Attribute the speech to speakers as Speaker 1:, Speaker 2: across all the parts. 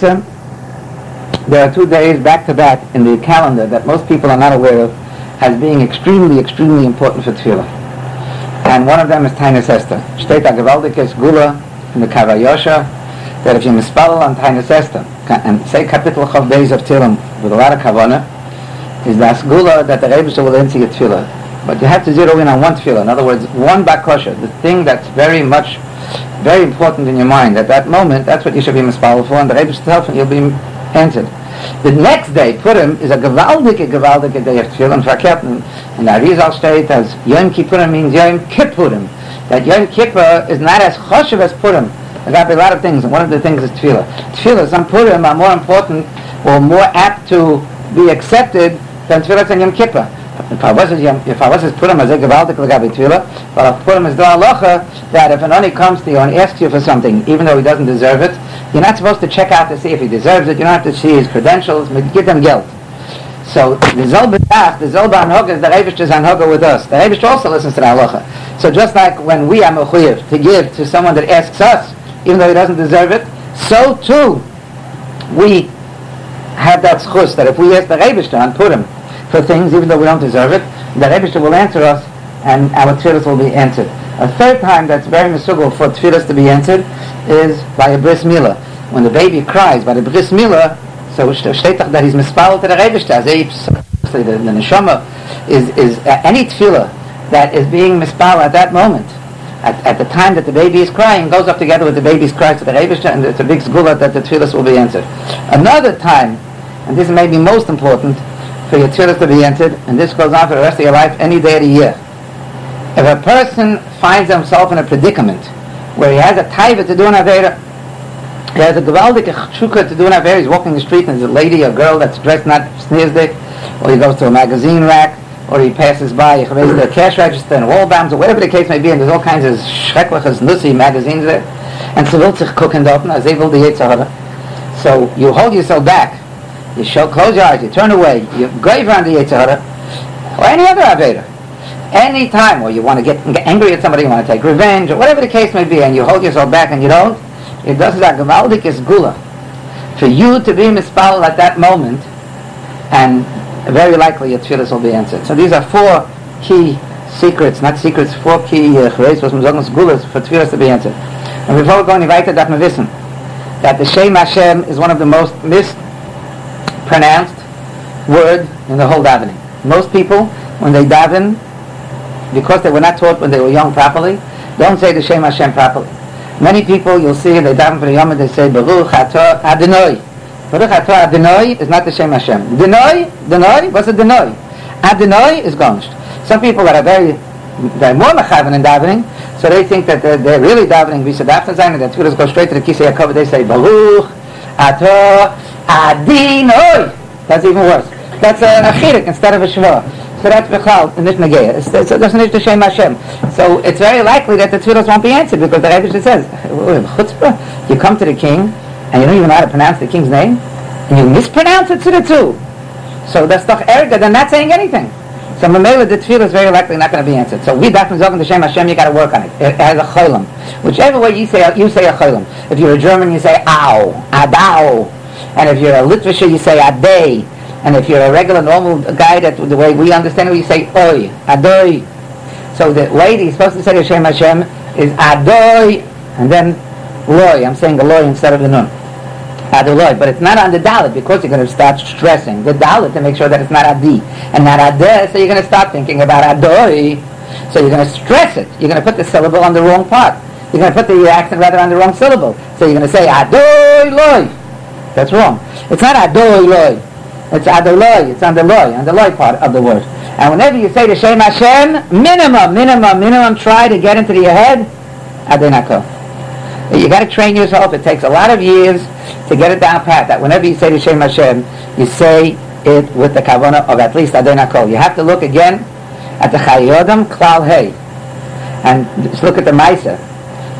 Speaker 1: There are two days back to back in the calendar that most people are not aware of as being extremely, extremely important for tefillah. And one of them is Tainus Esther. Steht a gewaltiges Gula in the Kavayosha that if you misspell on Tainus Esther and say Kapitel Chav Beis of Tilim with a lot of Kavanah, is the Gula that the Rebbe will enter your tefillah. But you have to zero in on one tefillah. In other words, one bakosha, the thing that's very much, very important in your mind at that moment, that's what you should be for, and the Rebbe tells you, you'll be entered. The next day, Purim, is a gewaldige, gewaldige day of tefillah, and verkehrt, in the Arizal state, as Yom Kippurim means Yom Kippurim, that Yom Kippur is not as choshev as Purim. There got to be a lot of things, and one of the things is tefillah. Tefillah, some Purim are more important, or more apt to be accepted than tefillah and Yom Kippur. If I was I was Purim as a gewaldik legabi tefillah, but if Purim is the halacha that if an oni comes to you and asks you for something, even though he doesn't deserve it, you're not supposed to check out to see if he deserves it. You don't have to see his credentials. but Give them guilt. So the Zol B'tach, the Zol B'anhoga is the Revish is Anhoga with us. The Revish also listens to the halacha. So just like when we are mechuyev to give to someone that asks us, even though he doesn't deserve it, so too we have that schus that if we ask the Revish to Purim for things, even though we don't deserve it, the Rebbe will answer us, and our tefillahs will be answered. A third time that's very misugul for tefillahs to be answered is by a bris milah. When the baby cries by the bris milah, so that he's mispal to the Rebbe as the, the neshama is, is uh, any tefillah that is being mispal at that moment, at, at the time that the baby is crying, goes up together with the baby's cry to the Rebbe and it's a big segula that the tefillahs will be answered. Another time, and this may be most important, for your tefillah to be entered, and this goes on for the rest of your life any day of the year. If a person finds himself in a predicament where he has a taiva to do an avera, he has a gewaldige chukka to do an avera, he's walking the street and there's a lady or girl that's dressed not sneersdik, or he goes to a magazine rack, or he passes by a cash register and wall bombs, or whatever the case may be, and there's all kinds of schreckliches, nussi magazines there, and so will sich dort, as they will the. So you hold yourself back you show, close your eyes, you turn away, you grave on the Yitzhara, or any other Aveda. Any time where you want to get, get, angry at somebody, you want to take revenge, or whatever the case may be, and you hold yourself back and you don't, it does that Gamaldik is gula. For you to be mispal at that moment, and very likely your tefillahs will be answered. So these are four key secrets, not secrets, four key uh, gulas for tefillahs to be answered. And before we go any weiter, darf wissen, that the Shem Hashem is one of the most mis pronounced word in the whole davening. Most people, when they daven, because they were not taught when they were young properly, don't say the Shem Hashem properly. Many people, you'll see, they daven for the Yom, they say, Baruch Atah Adonai. Baruch Atah Adonai is not the Shem Hashem. Denoi, Denoi, what's a Denoi? Adonai is Gonsht. Some people that are very, they're more mechaven in davening, so they think that they're, they're really davening Visadafta Zayin, and their tefillahs go straight to the Kisei HaKavod, they say, Baruch Atah Adinoi. That's even worse. That's a, a chirik instead of a shva. So that's bechal, nicht negaya. It's, it's, it's not Shem Hashem. So it's very likely that the tefillos won't be answered because the Rebbe says, chutzpah, you come to the king and you don't even know how to pronounce the king's name and you mispronounce it to the two. So that's doch erga than not saying anything. So Mamela, the tefillah is very likely not going to be answered. So we dafen zogen the Shem Hashem, you got to work on it. It has a cholam. Whichever way you say, you say a cholam. If you're a German, you say ow, adao. And if you're a Litvisher, you say adei. And if you're a regular, normal guy, that the way we understand it, you say oi, adoi. So the way he's supposed to say Hashem Hashem is adoi, and then loy. I'm saying the loy instead of the nun. Adoloi, but it's not on the dalit because you're going to start stressing the dalit to make sure that it's not adi and not adeh. So you're going to start thinking about adoi. So you're going to stress it. You're going to put the syllable on the wrong part. You're going to put the accent rather on the wrong syllable. So you're going to say adoi loy. That's wrong. It's not adoi loy. It's adoloi. It's on the loy, on the loy part of the word. And whenever you say the Shem Hashem, minimum, minimum, minimum, try to get into your head, adonako. You got to train yourself. It takes a lot of years to get it down pat. That whenever you say the Shem Hashem, you say it with the kavana of at least adonako. You have to look again at the Chayei Adam Klal Hey, and just look at the Maisa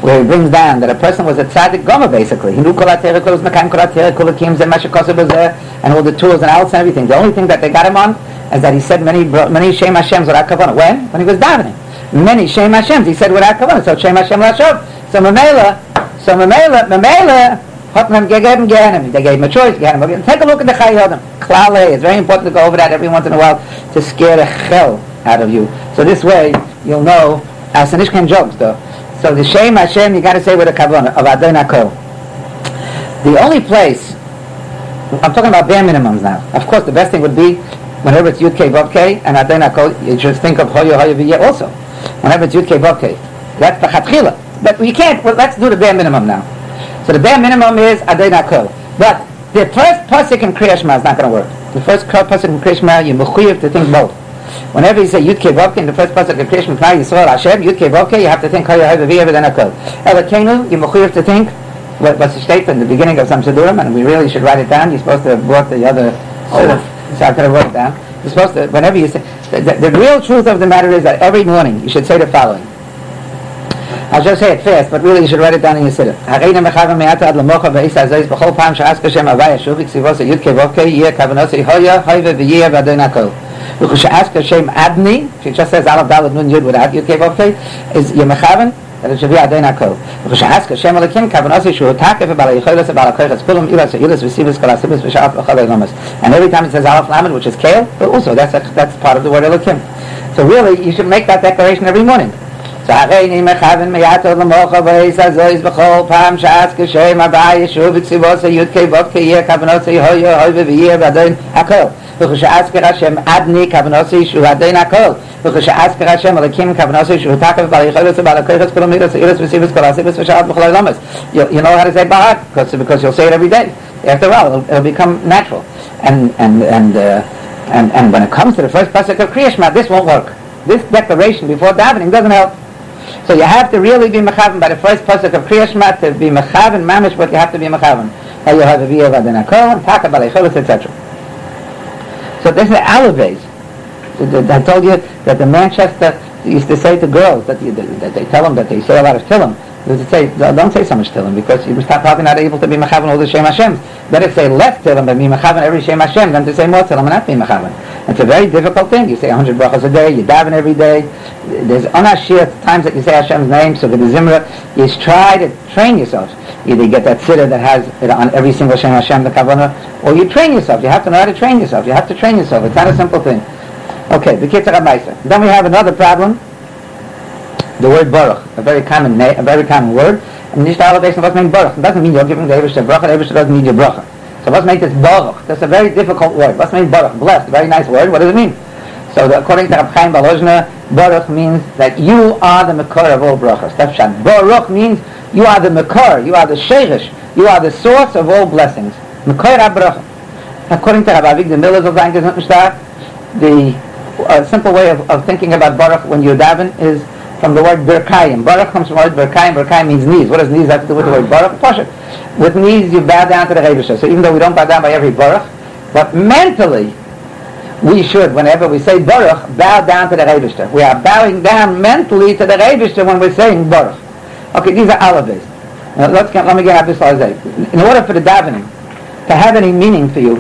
Speaker 1: where he brings down that a person was a tzaddik gomer basically. He knew kol atera, kol uzmakam, kol atera, kol akim, zeh and all the tools and outs and everything. The only thing that they got him on is that he said many many Shem Hashems without kavanah. When? When he was davening. Many Shem Hashems he said without kavanah. So Shem Hashem lashov. So Mamela, so Mamela, Mamela, hat man gegeben gerne. They gave him a choice, gerne. Take a look at the Chai Klale, it's very important to go over that every once in a while to scare the hell out of you. So this way, you'll know, as an Ishkan jokes though. So the Shem Hashem, you got to say with a kavanah of Adon Akol. The only place, I'm talking about bare minimums now. Of course, the best thing would be whenever it's Yud K and Adon Akol, you just think of Hoya Hoya V'yeh also. Whenever it's Yud K. That's the Chatchila. But we can't, well, let's do the bare minimum now. So the bare minimum is Adon Akol. But the first pasuk in Kriya Shema is not going to work. The first pasuk in Kriya Shema, you're to think both. Whenever you say Yud Kevokke in the first pasuk of Krishma Kli Yisrael Hashem Yud Kevokke, you have to think Kol Yehovah V'Yehovah Denakol. Elokenu, you mechuyev to think what, was the statement in the beginning of some sedurim, and we really should write it down. You're supposed to have brought the other. Oh, so I could have wrote it down. You're supposed to, whenever you say, the, the, the real truth of the matter is that every morning you should say the following. I'll just say it fast, but really you should write it down in your siddur. הרינה מחרם Me'ata Ad למוחה ועיס הזויס B'chol פעם שעסק השם הוויה שוב וקציבו Yud י"ק ו"ק Kavanosei כוונוסי הויה, הויה ויהיה ואדון because she asked Hashem Adni, she just says Aleph Dalad Nun Yud without Yud Kevav Pei, is Yemechaven, that it should be Adein HaKol. Because she asked Hashem Elokim, Kavanos Yishu Takef, Ebal Yecholos, Ebal Akoyches, Pulum Ilas, Yilas, Vesivus, Kolasibus, Veshaaf, Echol Elomas. And every time it says Aleph Lamed, which is Kale, but also that's, a, that's part of the word Elokim. So really, you should make that declaration every morning. שהריני מכוון מיתר למוחה ואיס הזויס בכל פעם שעס כשם הבא ישוב וציבוס י' כ' ו' כ' יהיה כוונוסי הוי הוי ויהיה ועדין הכל וכשעס כרשם עדני כוונוסי שהוא עדין הכל וכשעס כרשם אלוקים כוונוסי שהוא תקף בעל יכולת ובעל הכוחס כלום מירס אירס וסיבס כל הסיבס ושעת בכל הלומס you, you know how to say barak because, because you'll say it every day after a while it'll, it'll become natural and and and uh, and and when it comes to the first pasuk of Kriyashma this won't work this declaration before davening doesn't help so you have to really be mechavan by the first pasuk of Kriya Shema to be mechavan mamish, but you have to be mechavan. Etc. So this is Alaves. I told you that the Manchester used to say to girls that, you, that they tell them that they say a lot of tillim. They say, don't say so much tillim because you start probably not able to be mechavan all the Shem Hashem. Better say less tillim but be mechavan every Shem Hashem than to say more tillim and not be mechavan. It's a very difficult thing. You say 100 brachas a day, you daven every day. There's unashir times that you say Hashem's name, so the zimra. is try to train yourself. Either you get that siddur that has it on every single Shem Hashem, the kavanah, or you train yourself. You have to know how to train yourself. You have to train yourself. It's not a simple thing. Okay, the kitzah Then we have another problem. The word baruch, a very common na- a very common word. And alle wissen, was meint baruch. It doesn't mean you're giving the Eberste bracha, the Eberste doesn't mean your bracha. So what's meant is baruch. That's a very difficult word. What's meant baruch? Blessed, very nice word. What does it mean? So the, according to Rab Chaim Balozna, baruch means that you are the makor of all brachas. That's shan. Baruch means you are the makor, you are the sheirish, you are the source of all blessings. Makor bracha. According to Rabbi Avigdor Miller of the the uh, simple way of, of thinking about baruch when you're daven is from the word berkayim. Baruch comes from the word berkayim. Berkayim means knees. What does knees have to do with the word baruch? Pasha. With knees, you bow down to the Rebbe So even though we don't bow down by every baruch, but mentally, we should, whenever we say baruch, bow down to the Rebbe We are bowing down mentally to the Rebbe when we're saying baruch. Okay, these are alibis. Now let's get, let me get this In order for the davening to have any meaning for you,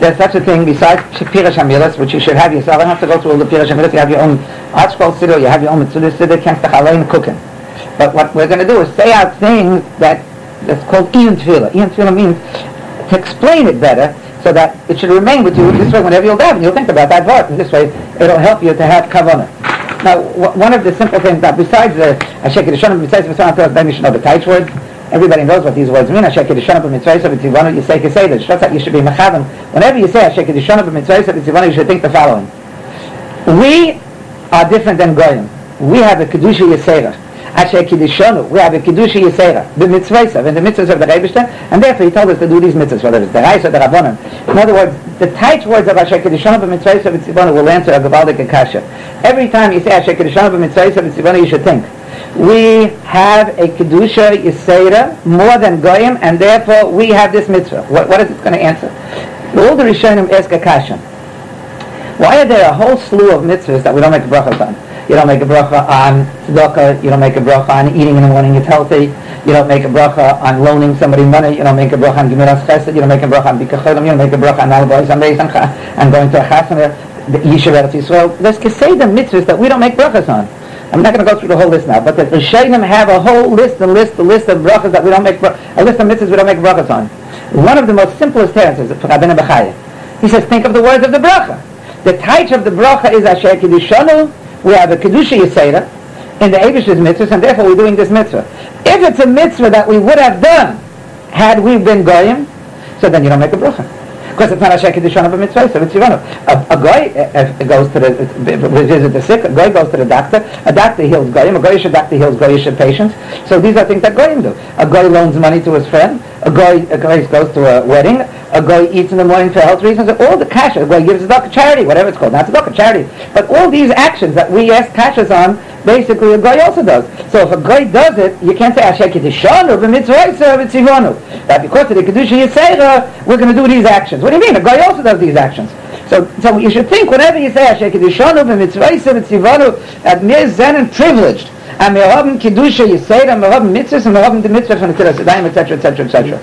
Speaker 1: there's such a thing besides Pirish Hamilas, which you should have yourself. I don't have to go through all the Pirish Hamilas. You have your own ArtScroll Siddur, you have your own Mitzvah Siddur, Kenstach Alein cooking. But what we're going to do is say out things that that's called Ian Tefillah. Ian Tefillah means to explain it better so that it should remain with you. This way, whenever you'll daven, you'll think about that verse. And this way, it'll help you to have kavanah. Now, w- one of the simple things that besides the Ashek Yishonim, besides the then you should the word. Everybody knows what these words mean. Ashek Yishonim b'mitzvah b'tzivanu, you say Keseder. That's that you should be mechavan. Whenever you say Ashek Yishonim b'mitzvah b'tzivanu, you should think the following. We are different than Goyim. We have a Kedusha Yisera. Asher Kiddishonu, we have a Kedusha Yisera, the mitzvahs, and the mitzvahs of the Rebishter, and therefore he told us to do these mitzvahs, whether it's the Reis or the Rabbonim. In other words, the tight words of Asher Kiddishonu b'mitzvahs of Tzibonu will answer a Gavaldik Akasha. Every time you say Asher Kiddishonu b'mitzvahs of Tzibonu, you should think, we have a Kedusha Yisera more than Goyim, and therefore we have this mitzvah. What, what is it going to answer? All the Rishonim ask Akasha. Why are there a whole slew of mitzvahs that we don't make a bracha on? You don't make a bracha on tzedakah. You don't make a bracha on eating in the morning. It's healthy. You don't make a bracha on loaning somebody money. You don't make a bracha on gemilas chesed. You don't make a bracha on bikacholim. You don't make a bracha on albois on beis and going to a chasana, the Yisrael. There's keseda mitzvahs that we don't make brachas on. I'm not going to go through the whole list now, but the Rishonim have a whole list, a list, a list of brachas that we don't make, a list of mitzvahs we don't make brachas on. One of the most simplest teretz is Rabbeinu Bechaya. He says, think of the words of the bracha. The taich of the bracha is Asher Kiddushanu. We have a Kedusha Yisera in the Abish's mitzvahs, and therefore we're doing this mitzvah. If it's a mitzvah that we would have done had we been goyim, so then you don't make a bracha. Because it's not a shekid dishon of a mitzvah, so it's yivanu. A, a guy uh, goes to the, visit the sick, a guy goes to the doctor, a doctor heals goyim, a goyish doctor heals goyish patients. So these are things that goyim do. A guy loans money to his friend, a guy, a guy goes to a wedding, a guy eats in the morning for health reasons, all the cash, a guy gives a doctor charity, whatever it's called, not a doctor charity. But all these actions that we ask cashes on, basically a guy also does. So if a guy does it, you can't say Asher Kedishonu. That because of the Kedusha Yisera, we're going to do these actions. What do you mean? A guy also does these actions. So, so you should think whenever you say Asher Kedishonu b'mitzvah v'tzivonu, that mir zen privileged. And wir haben Kedusha Yisera, and wir haben Mitzvahs, and wir haben the Mitzvah from the Tiras Yadayim, etc., etc., etc.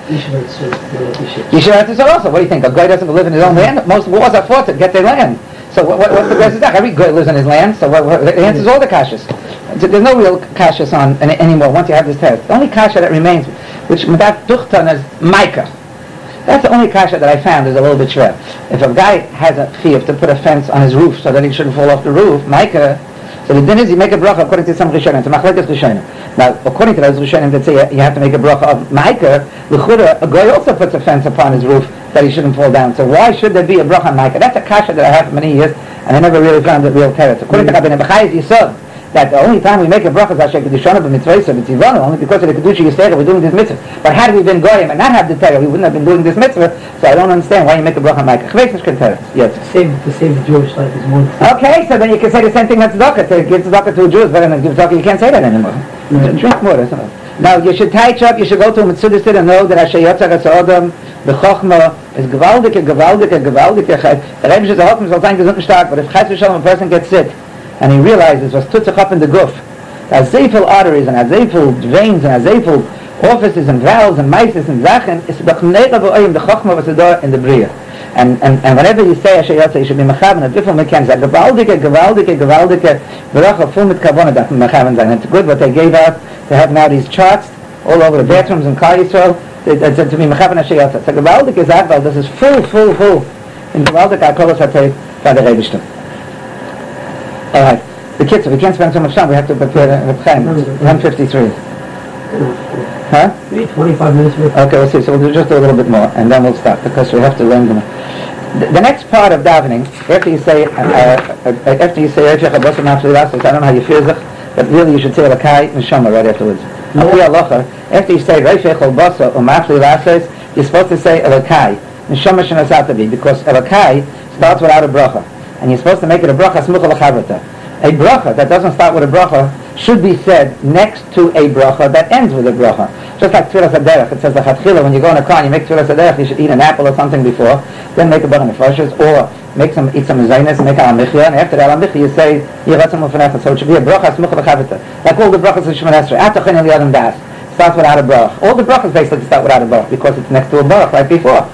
Speaker 1: Yisrael Yisrael also. What do you think? A guy doesn't live in his own land? Most wars are fought to get their land. So what, what, what's the guy's Every guy lives in his land, so what, what, it answers all the kashas. There's no real kashas on anymore once you have this test. The only kasha that remains, which Madat Duchtan is Micah. That's the only kasha that I found is a little bit shred. If a guy has a chiyuv to put a fence on his roof so that he shouldn't fall off the roof, Micah, so the din is you make a bracha according to some rishonim, to machlekes rishonim. Now, according to those rishonim that say you have to make a bracha of Micah, l'chura, a guy also puts a fence upon his roof that he shouldn't fall down. So why should there be a bracha on Micah? That's a kasha that I have for many years, and I never really found it real teretz. According to hmm. Rabbi Bechay's Yisod, that the only time we make a bracha is Hashem Kedushana b'mitzvah and b'tzivonu, only because of the Kedusha Yisrael, we're doing this mitzvah. But had we been Goyim and not had the Torah, we wouldn't have been doing this mitzvah, so I don't understand why you make a bracha like a Chvei Sashkin Torah. Yes.
Speaker 2: To save, to save Jewish life is more.
Speaker 1: Okay, so then you can say the same thing with Tzedakah, to give Tzedakah to a Jew, but then give Tzedakah, you can't say that anymore.
Speaker 2: Mm -hmm.
Speaker 1: Drink more or something. Now, you should tie it up, you should go to a mitzvah and know that Hashem Yotzah HaSodom, the Chochma, is gewaldike, gewaldike, gewaldike, the Rebbe is a hot, and it's all time gesund and stark, but if Chais Vishalom, a person gets sick, and he realizes was tut sich up in the goof, sehr viel arteries and sehr viel veins and sehr viel offices and valves and meises and Sachen, is doch nega b'oyim the Chochma was da in the Bria. And, and, and whenever you say Asher Yotze, you should be mechaven, a different mechanics, a gewaldige, gewaldige, gewaldige, beracha full mit kavona that mechaven sein. It's good what they gave out they have now these charts all over the bathrooms in Kal Yisrael, it's to be mechaven Asher Yotze. Gewaldige Sache, weil das ist full, full, full. In gewaldige Akolos hat er bei der Rebischte. Alright. The kids, we can't spend so much time, we have to prepare uh, Chaim. 153. Huh?
Speaker 2: Maybe 25 minutes.
Speaker 1: Okay, we'll see. So we'll do just a little bit more, and then we'll stop because we have to learn them. The, the next part of davening, after you say, uh, uh, after you say, "Eifshech Abosim Afli Lasos," I don't know how you feel but really you should say Elokai Neshama right afterwards.
Speaker 2: No.
Speaker 1: Afi Alocha, after you say "Eifshech Abosim Afli Lasos," you're supposed to say Elokai Neshama Shenasatabi because Elokai starts without a bracha, and you're supposed to make it a bracha smucha l'chavrata. A bracha that doesn't start with a bracha should be said next to a bracha that ends with a bracha. Just like Tfilas Aderech, it says the Chatchila, when you go in a car and you make Tfilas Aderech, you should eat an apple or something before, then make a bracha nefashis, or make some, eat some zaynis, make a amichya, and after that amichya you say, Yiratzim u'fanecha, so it should be a bracha smucha v'chavita. Like all the brachas of Shemon Esrei, Atachin el yadam das, starts without a bracha. All the brachas basically start without a bracha, because it's next to a bracha right before.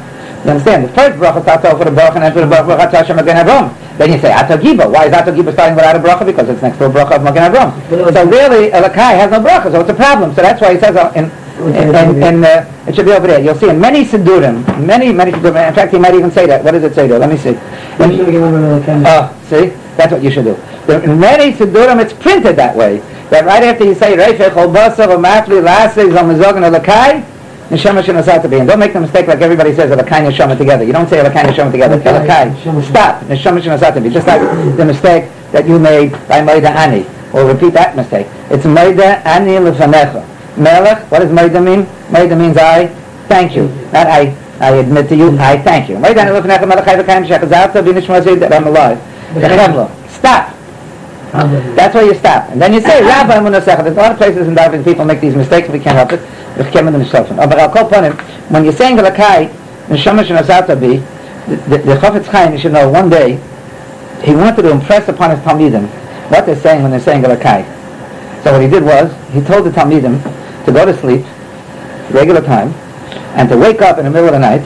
Speaker 1: You understand? The first bracha starts off with a bracha and ends with a bracha, Hashem Magen Avram. Then you say Atagiba. Why is Atagiba starting without a bracha? Because it's next to a bracha of Magen Avram. So really, Elokai has no bracha, so it's a problem. So that's why he says uh, in, in, in, in uh, it should be over there. You'll see in many Sidurim, many, many Sidurim, in fact he might even say that. What does it say there? Let me see.
Speaker 2: Make sure to give them a kind of-
Speaker 1: Oh, see? That's what you should do. In many Sidurim it's printed that way. That right after you say Reifech Ol Basar or Mafli Lasei Elokai, Neshama Shenasata Be. And don't make the mistake like everybody says Elokai Neshama together. You don't say Elokai Neshama together.
Speaker 2: Elokai.
Speaker 1: Stop. Neshama Shenasata Be. Just like the mistake that you made by Maida Ani. Or repeat that mistake. It's Maida Ani Lefanecha. Melech, what does Maida mean? Maida means I thank you. Not I, I admit to you, I thank you. Maida Ani Lefanecha Melech Chai V'Kaim Shechazata B'Nishma Zid that I'm alive. Stop. That's where you stop. And then you say, Rabbi Munasech. There's a lot of places in David people make these mistakes, we can't help it. We can't make them yourself. But I'll call upon him. When you're saying Galakai, Neshama Shenasata Bi, the, the, Chofetz Chaim, you should know, one day, he wanted to impress upon his Talmidim what they're saying when they're saying Galakai. So what he did was, he told the Talmidim to go to sleep, regular time, and to wake up in the middle of the night,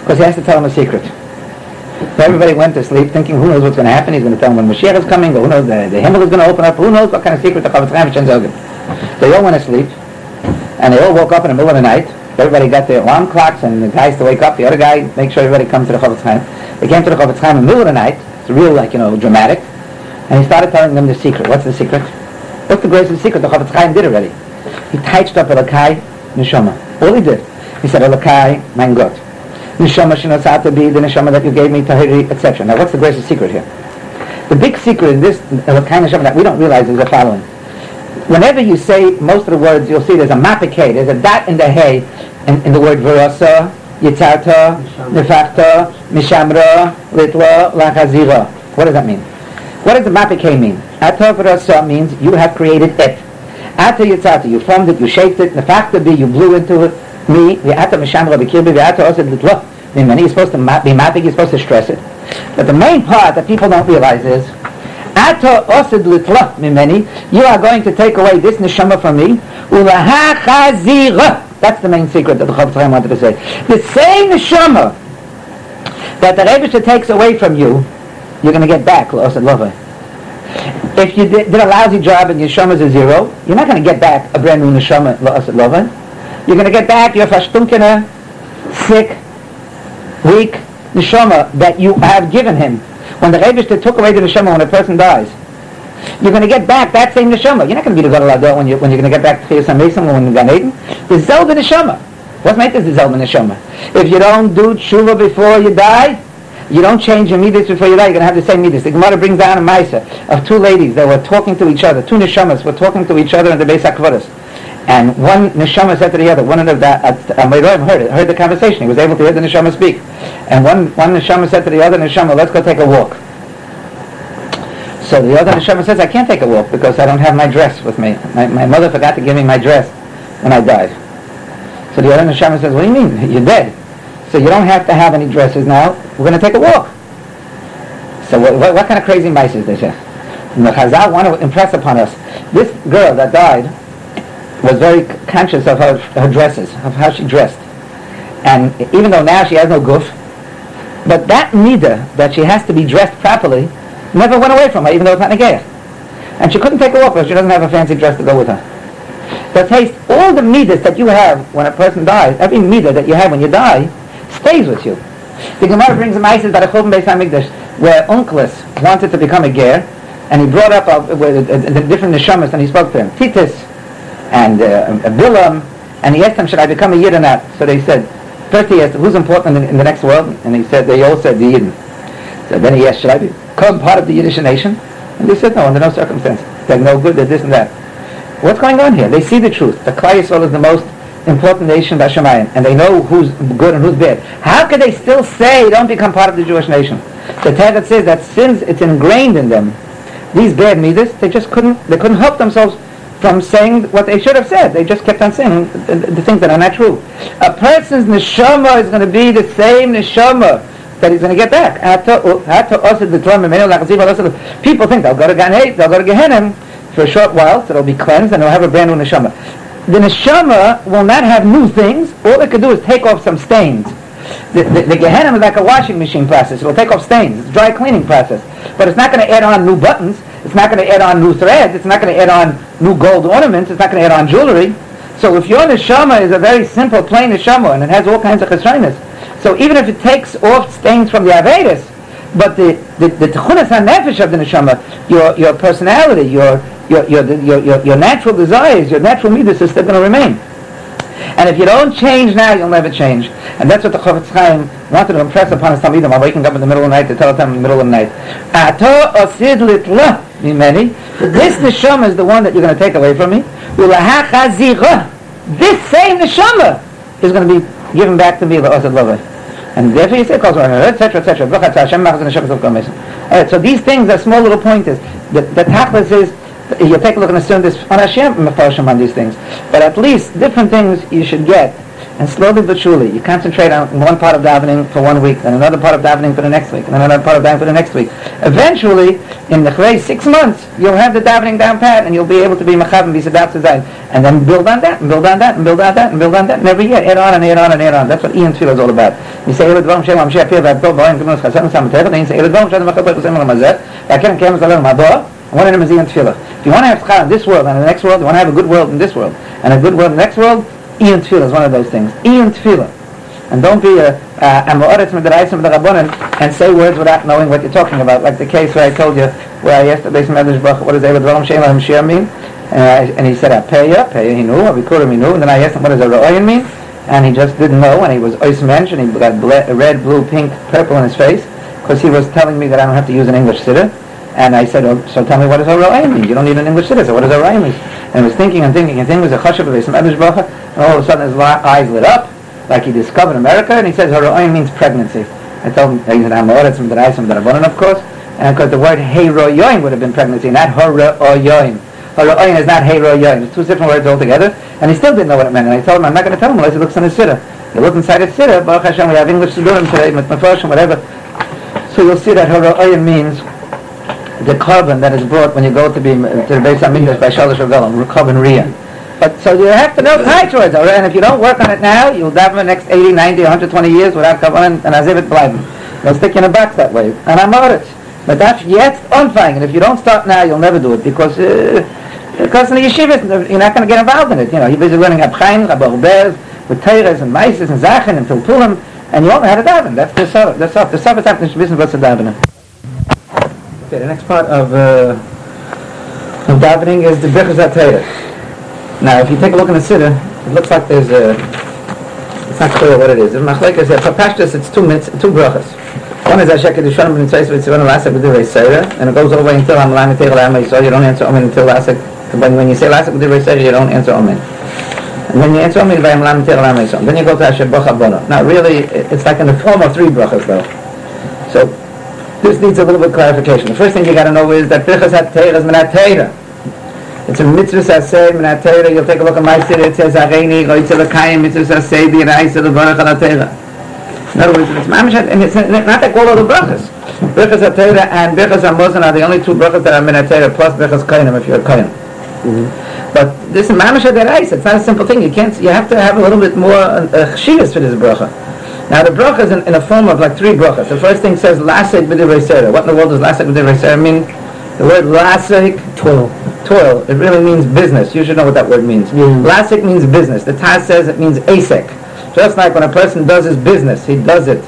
Speaker 1: because he has to tell them a secret. So everybody went to sleep thinking, who knows what's going to happen? He's going to tell them when Mashiach is coming, who knows, the, the Himmel is going to open up, who knows what kind of secret the Chofetz Chaim Shen Zogen. They all went to sleep, and they all woke up in the middle of the night. Everybody got their alarm clocks, and the guys to wake up, the other guy, make sure everybody comes to the Chofetz Chaim. They came to the Chofetz Chaim in the middle of the night. It's real, like, you know, dramatic. And he started telling them the secret. What's the secret? What's the greatest secret? The Chofetz Chaim did already. He touched up Elokai Neshama. All he did. He said, Elokai, mein Gott. Neshama Shinosata be the Neshama that you gave me, Tahiri, etc. Now what's the greatest secret here? The big secret in this Elokai Neshama that we don't realize is the following. Whenever you say most of the words, you'll see there's a mapike, there's a dot in the hay in, in the word Verasa, Yitzarta, Nefachta, Mishamra, Litla, Lachazira. What does that mean? What does the mapike mean? Ata Verasa means you have created it. Ata Yitzarta, you formed it, you shaped it. Nefachta be, you blew into it. Me, the Ata Mishamra, Bekirbi, the Ata Osid Litla. Mimani, you're supposed to be mapping, you're supposed to stress it. But the main part that people don't realize is Ata osid litla mimeni. You are going to take away this neshama from me. That's the main secret that the Chaim wanted to say. The same neshama that the Rebbe takes away from you, you're going to get back, osid lova. If you did, did a lousy job and your neshama is a zero, you're not going to get back a brand new neshama, osid lova. You're going to get back your fashtunkene, sick, weak neshama that you have given him. When the Rebbe took away the neshama when a person dies, you're going to get back that same neshama. You're not going to be the God of when, you, when you're going to get back to Chiyas HaMesim when you're Gan Eden. The Zelda neshama. What makes this the Zelda neshama? If you don't do tshuva before you die, you don't change your midas before you die, you're going to have the same midas. The Gemara brings down a Maisa of two ladies that were talking to each other, two neshamas were talking to each other in the Beis HaKvaras. And one neshama said to the other, one of the, uh, uh, heard it, heard the conversation, he was able to hear the neshama speak. And one, one neshama said to the other neshama, let's go take a walk. So the other neshama says, I can't take a walk because I don't have my dress with me. My, my mother forgot to give me my dress when I died. So the other neshama says, what do you mean? You're dead. So you don't have to have any dresses now. We're going to take a walk. So what, what, what kind of crazy mice is this? And the Chazal want to impress upon us. This girl that died was very conscious of her, her dresses, of how she dressed. And even though now she has no goof, but that nida that she has to be dressed properly never went away from her, even though it's not negaya. And she couldn't take a walk because she doesn't have a fancy dress to go with her. The taste, all the midas that you have when a person dies, every midah that you have when you die, stays with you. The Gemara brings a Mises that a Chulban Beis Hamikdash, where Onkelos wanted to become a ger, and he brought up a, a, a, a different neshamas and he spoke to him. Titus and uh, and he asked them, should I become a Yid or not? So they said, first he asked, who's important in, in the next world? And he said, they all said the Yidden. So then he asked, should I become part of the Yiddish nation? And they said, no, under no circumstance. They're no good, they're this and that. What's going on here? They see the truth. The Klal Yisrael is the most important nation by Shemayim, and they know who's good and who's bad. How could they still say, don't become part of the Jewish nation? The Tevet says that since it's ingrained in them, these bad midas, they just couldn't, they couldn't help themselves from saying what they should have said. They just kept on saying the, things that are not true. A person's neshama is going to be the same neshama that he's going to get back. People think they'll go to Gan they'll go to Gehenna for a short while, so they'll be cleansed and they'll have a brand new neshama. The neshama will not have new things. All it could do is take off some stains. The, the, the Gehenna is like a washing machine process. It'll take off stains. It's a dry cleaning process. But it's not going to add on new buttons. It's not going to add on new threads. It's not going to add on new gold ornaments. It's not going to add on jewelry. So if your neshama is a very simple, plain neshama, and it has all kinds of chesronis, so even if it takes off stains from the Avedis, but the the the tchunas nefesh of the neshama, your your personality, your your your your your, your natural desires, your natural midas is still going to remain. And if you don't change now, you'll never change. And that's what the Chofetz Chaim wanted to impress upon his Talmidim by waking up in the middle of the night to tell them in the middle of the night. Ato osid litla mimeni. This neshama is the one that you're going to take away from me. This same neshama is going to be given back to me, the osid lovah. And therefore you say, etc., etc. Alright, so these things are small little pointers. The, the tachlis is, you take a look and assume this on Hashem Mefarshim on these things. But at least different things you should get And slowly but surely, you concentrate on one part of davening for one week, then another part of davening for the next week, and another part of davening for the next week. Eventually, in the chrei six months, you'll have the davening down pat, and you'll be able to be machav and be sedat zayin. And then build on that, and build on that, and build on that, and build on that, and every year add on and add on and add on. That's what Ian Tefillah is all about. One of them is Ian Tefillah. If you want to have schar in this world and in the next world, you want to have a good world in this world, and a good world in the next world, Ian Tefillah is one of those things. Ian Tefillah. And don't be a Amoritz uh, the Rabbanim and say words without knowing what you're talking about. Like the case where I told you, where I asked the Beis Medrash Baruch, what does Evad Dvarim Shem Lahim Shir mean? And, I, and he said, Apeya, Peya he knew, Avikurim he knew. And then I asked him, what does a Ra'oyin mean? And he just didn't know, and he was Ois Mensch, and he got red, blue, pink, purple in his face, because he was telling me that I don't have to use an English siddur. And I said, oh, so tell me what does a Ra'oyin mean? You don't need an English so what does a Ra'oyin mean? And he was thinking and thinking and thinking, was a chashav of Beis Medrash Baruch, and all of a sudden his eyes lit up, like he discovered America, and he says Haroin means pregnancy. I told him he's an Amoritz from the Reis from the Rabbanon, of course, and because the word Heiroyoin would have been pregnancy, not Haroyoin. Haroin is not Heiroyoin. It's two different words altogether, and he still didn't know what it meant. And I told him, I'm not going to tell him unless he looks in his siddur. You look inside his siddur, Baruch Hashem, we have English siddurim today, Mefashim, whatever. So you'll see that Haroin means the carbon that is brought when you go to be to the Beis Hamikdash by Shalosh Regalim, carbon Riyah. But so you have to know the high and if you don't work on it now, you'll daven the next 80, 90, 120 years without kavan and as if it bleiben. You'll stick in a box that way. And I'm it. But that's yet anfangen. And if you don't start now, you'll never do it because uh, because in the yeshiva, you're not going to get involved in it. You know, you're busy learning Abchaim, Rabbi with Teires and Meises and Zachen and Tiltulim, and you don't know how to daven. That's the stuff. That's stuff. The stuff is happening. Wissen what's the davening. Okay, the next part of uh, of davening is the Birchas HaTeirah. Now, if you take a look in the Siddur, it looks like there's a, it's not clear what it is. In Machlekes, for Pashtus, it's two minutes, two brachas. One is Ashek Kedushan Ben Tzais V'Tzivan Lasek B'Divrei Seira, and it goes all the way until Amalam Yitei L'Am Yisrael, you don't answer Omen until Lasek, when, when you say Lasek B'Divrei Seira, you don't answer Omen. And when you answer Omen, by Amalam Yitei L'Am Yisrael, then you go to Asher Bocha Bono. Now, really, it's like in the form of three brachas, though. So, this needs a little bit of clarification. The first thing you got to know is that Birchas HaTeirah is Teirah. It's a mitzvah saseh min ha You'll take a look at my city. It says Areini goitze lekayim mitzvah saseh bi reise levarach al ha In other words, it's mamish, and it's not like all of the brachas. Brachas ha and brachas ha are the only two brachas that are min ha plus brachas kainim if you're a kainim. Mm-hmm. But this is mamish ha It's not a simple thing. You can't. You have to have a little bit more uh, for this bracha. Now the bracha is in, in, a form of like three brachas. The first thing says lasek b'divrei What in the world does lasek b'divrei mean? The word lasik,
Speaker 2: toil.
Speaker 1: Toil, it really means business. You should know what that word means. Mm. Lasik means business. The Taz says it means asek. Just like when a person does his business, he does it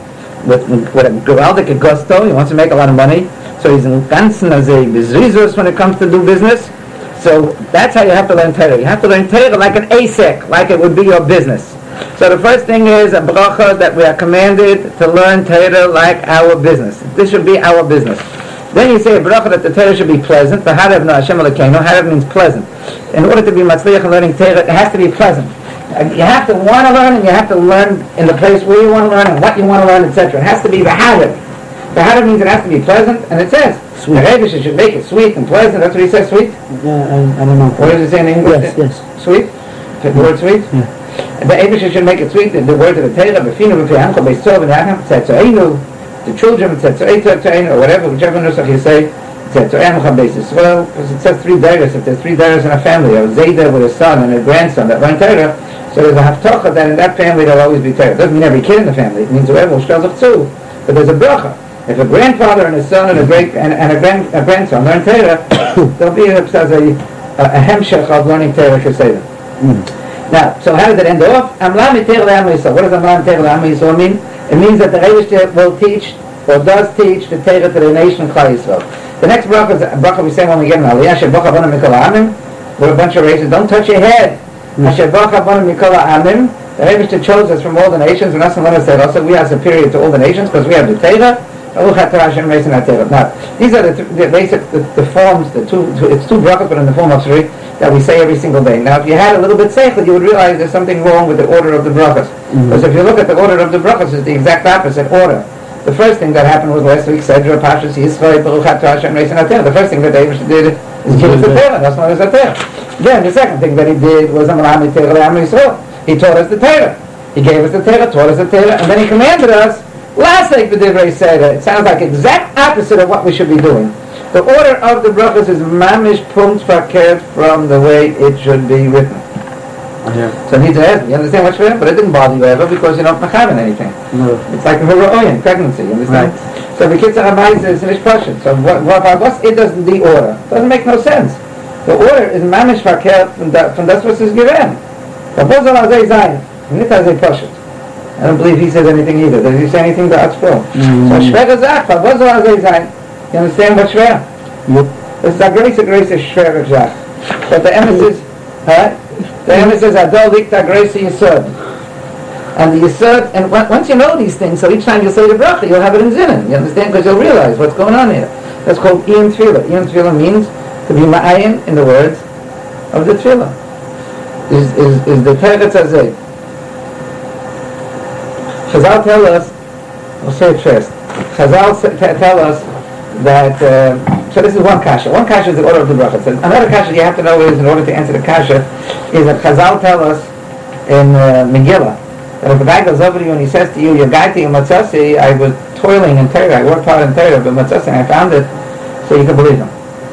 Speaker 1: with, with a gewaldic gusto, he wants to make a lot of money, so he's in ganzen as a bezrizus when it comes to do business. So that's how you have to learn Torah. You have to learn Torah like an asek, like it would be your business. So the first thing is a bracha that we are commanded to learn Torah like our business. This should be our business. Then you say a bracha that the Torah should be pleasant. The harav no Hashem Elokeinu. Harav means pleasant. In order to be matzliach in learning Torah, it has to be pleasant. You have to want to learn, and you have to learn in the place where you want to learn and what you want to learn, etc. It has to be the harav. The harav means it has to be pleasant, and it says sweet. the should make it sweet and pleasant. That's what he says, sweet.
Speaker 2: Yeah, I, I don't know.
Speaker 1: What does it say in English?
Speaker 2: Yes, yes.
Speaker 1: Sweet. The word sweet.
Speaker 2: Yeah.
Speaker 1: The Rebbe should make it sweet. The words of the Torah, b'finu b'fi'anko b'yisov v'yacham tzatzoinu, the children tzatzoinu, or whatever, whichever nusach you say. Well, because it says three daughters. If there's three daughters in a family, a Zayda with a son and a grandson that learn Torah, so there's a haftocha that in that family there'll always be Torah. It doesn't mean every kid in the family. It means whoever will too. But there's a bracha. If a grandfather and a son and a great and, and a, grand, a grandson learn Torah, there'll be a, a, a hemshech of learning Torah Keseda. Mm. Now, so how does it end off? Amlam What does Amlam Yisrael mean? It means that the Rebbe will teach or does teach the Torah to the nation of Klal Yisrael. The next bracha is a bracha we say when we get an aliyah, Asher bracha bonim mikol. We're a bunch of races. Don't touch your head. Hmm. Asher bracha bonim mikol amim. The Rebbe chose us from all the nations. We're not going to say also we are superior to all the nations because we have the Torah. Now, these are the, th- the basic, the, the, forms, the two, two, it's two brachas, but in the form of three, that we say every single day. Now, if you had a little bit seichel, you would realize there's something wrong with the order of the brachas. Mm-hmm. Because if you look at the order of the brachas, it's the exact opposite order. The first thing that happened was last week, Sedra, Pashas, Yisrael, Baruch HaTorah, and Reis The first thing that David did is give us the Torah. That's not the Torah. Then the second thing that he did was Amram Torah Am Yisrael. He taught us the Torah. He gave us the Torah, taught us the Torah, and then he commanded us, last like the Divrei Seder. It sounds like exact opposite of what we should be doing. The order of the brachas is mamish punt fakert from the way it should be written.
Speaker 2: Yeah.
Speaker 1: So I need to ask, you understand what's fair? But it didn't bother you ever because you don't mechaven anything.
Speaker 2: No.
Speaker 1: It's like a Hura'oyan, pregnancy, you understand? So the kids are amazed is finished Prussian. So what, what, what's it doesn't the order? Doesn't make no sense. The order is mamish fakert from that, from das was is given. But what's all azay zayin? Nicht azay Prussian. I don't believe he says anything either. Does he say anything to Atzfro?
Speaker 2: Mm.
Speaker 1: So schwer gesagt, all azay zayin? You understand what's schwer?
Speaker 2: Yep.
Speaker 1: Is a grace, a grace is schwer gesagt. But the emphasis, huh? The emphasis adol a grace yisod. And the Yisod, and on- once you know these things, so each time you say the bracha, you'll have it in Zinnen. You understand? Because you'll realize what's going on here. That's called Ian Tefillah. Ian Tefillah means to be ma'ayin in the words of the Tefillah. Is, is, is the Teretz Hazeh. Chazal tell us, I'll say it first. Chazal tell us that, uh, so this is one kasha. One kasha is the order of the bracha. So another kasha you have to know is, in order to answer the kasha, is that Chazal tell us in uh, Megillah, that if a guy goes over to you and he says to you, Yagati and Matzasi, I was toiling in Torah, I worked hard in Torah, but Matzasi, I found it, so you can believe him.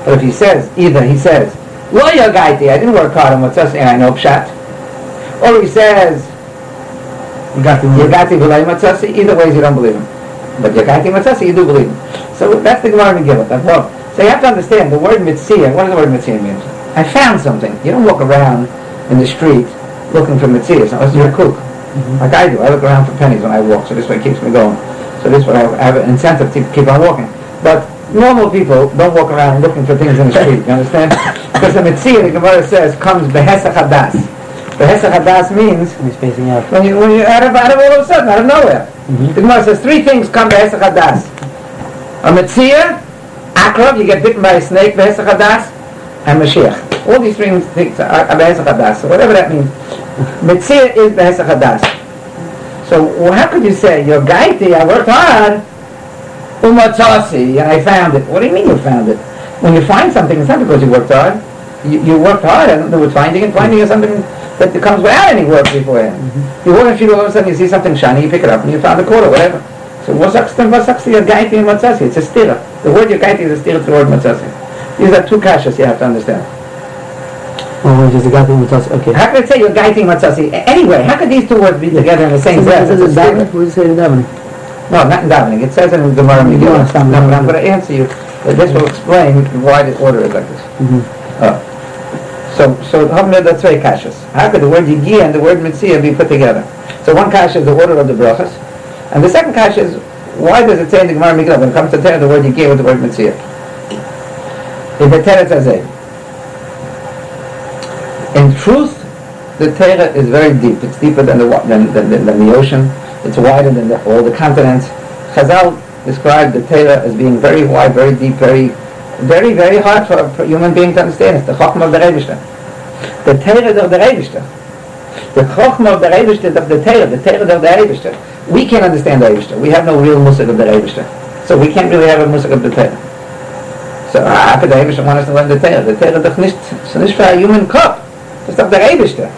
Speaker 1: But if he says, either he says, Lo Yagati, I didn't work hard in Matzasi, and I know Pshat, or he says,
Speaker 2: Yagati.
Speaker 1: V'lay Matzasi, either ways you don't believe him. But Yagati Matzasi, you do believe him. So that's the Gemara that's all. So you have to understand, the word Mitzia, what does the word Mitzia mean? I found something. You don't walk around in the street looking for Mitzias, unless you're a kook. Like I do, I look around for pennies when I walk, so this way it keeps me going. So this way I have an incentive to keep on walking. But normal people don't walk around looking for things in the street, you understand? Because the Mitzia, the Gemara says, comes Behesach Hadas. Behesach Hadas means
Speaker 2: He's facing out.
Speaker 1: when you when you out of out of all of a sudden out of nowhere.
Speaker 2: Mhm.
Speaker 1: The Gemara says three things come Behesach Hadas. A Metzia, Akrab, you get bitten by a snake, Behesach Hadas, and Mashiach. All these three things are, Behesach Hadas. So whatever that means. Metzia is Behesach Hadas. So how could you say, you're Gaiti, I worked hard, Umatzasi, and I found it. What do you mean you found it? When you find something, it's not because you worked hard. You, you worked hard, I don't know what finding it. Finding is something that comes without any work beforehand. Mm-hmm. You walk in street, all of a sudden you see something shiny, you pick it up, and you found a quarter, whatever. So what's up to what's up to your gaiti and matzasi? It's a stira. The word your gaiti is a stira to the word matzasi. These are two kashas you have to understand.
Speaker 2: Oh, which is Yagati Mutas. Okay.
Speaker 1: How could it say your gaiti and matzasi? Anyway, how could these two words be together in the same
Speaker 2: Somebody
Speaker 1: breath?
Speaker 2: says
Speaker 1: It's
Speaker 2: it's
Speaker 1: a stira.
Speaker 2: davening. What does it say in davening?
Speaker 1: No, not in davening. It says in Gemara
Speaker 2: You
Speaker 1: Megillah. but I'm going to answer you. But This will explain why the order is like this.
Speaker 2: Mhm.
Speaker 1: Oh. So, so how many the three kashas? How could the word yigia and the word mitzia be put together? So one kasha is the order of the brachas, and the second kasha is why does it say in the Gemara Megillah when it comes to Torah the word yigia with the word mitzia? In the Tzazeh. In truth, the Torah is very deep. It's deeper than the than, than, than, than the ocean. It's wider than the, all the continents. Chazal described the Torah as being very wide, very deep, very, very, very hard for a human being to understand. It's the Chokhmah of the Rebishter. The Torah of the Rebishter. The Chokhmah of the Rebishter of the Torah, the Torah of the Rebishter. We can't understand the Rebishter. We have no real musik of the Rebishter. So we can't really have a musik of the Torah. So how could the Rebishter want us to learn the Torah? The Torah is nicht, it's nicht for a human cup. It's of the Rebishter.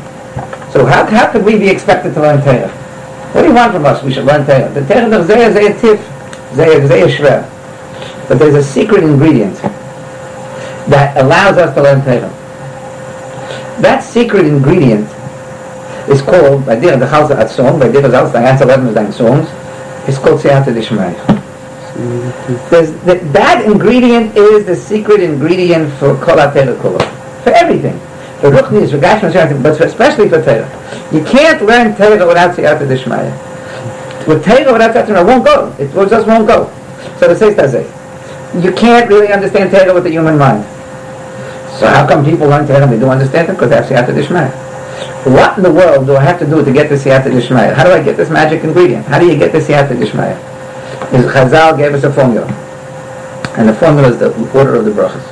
Speaker 1: So how, how could we be expected to learn Torah? What do you want from us? We should learn Torah. The Torah of Zeh Zeh Tif, Zeh Zeh Shver. But there's a secret ingredient that allows us to learn Torah. That secret ingredient is called, by dir the Chalza Atzon, by dir the Chalza ganze Leben ist dein Songs, is called Siyata. There's, that, ingredient is the secret ingredient for Kol Kula. For everything. For Ruchnis, for everything, but especially for Torah. You can't learn Torah without Siyata Dishmai. With Torah without Siyata it won't go. It just won't go. So the does it. You can't really understand Torah with the human mind. So how come people learn Torah and they do understand it? Because they have Siyata Dishmai. What in the world do I have to do to get this Siyata Dishmai? How do I get this magic ingredient? How do you get this Siyata Dishmai? Is Chazal gave us a formula. And the formula is the order of the brachas.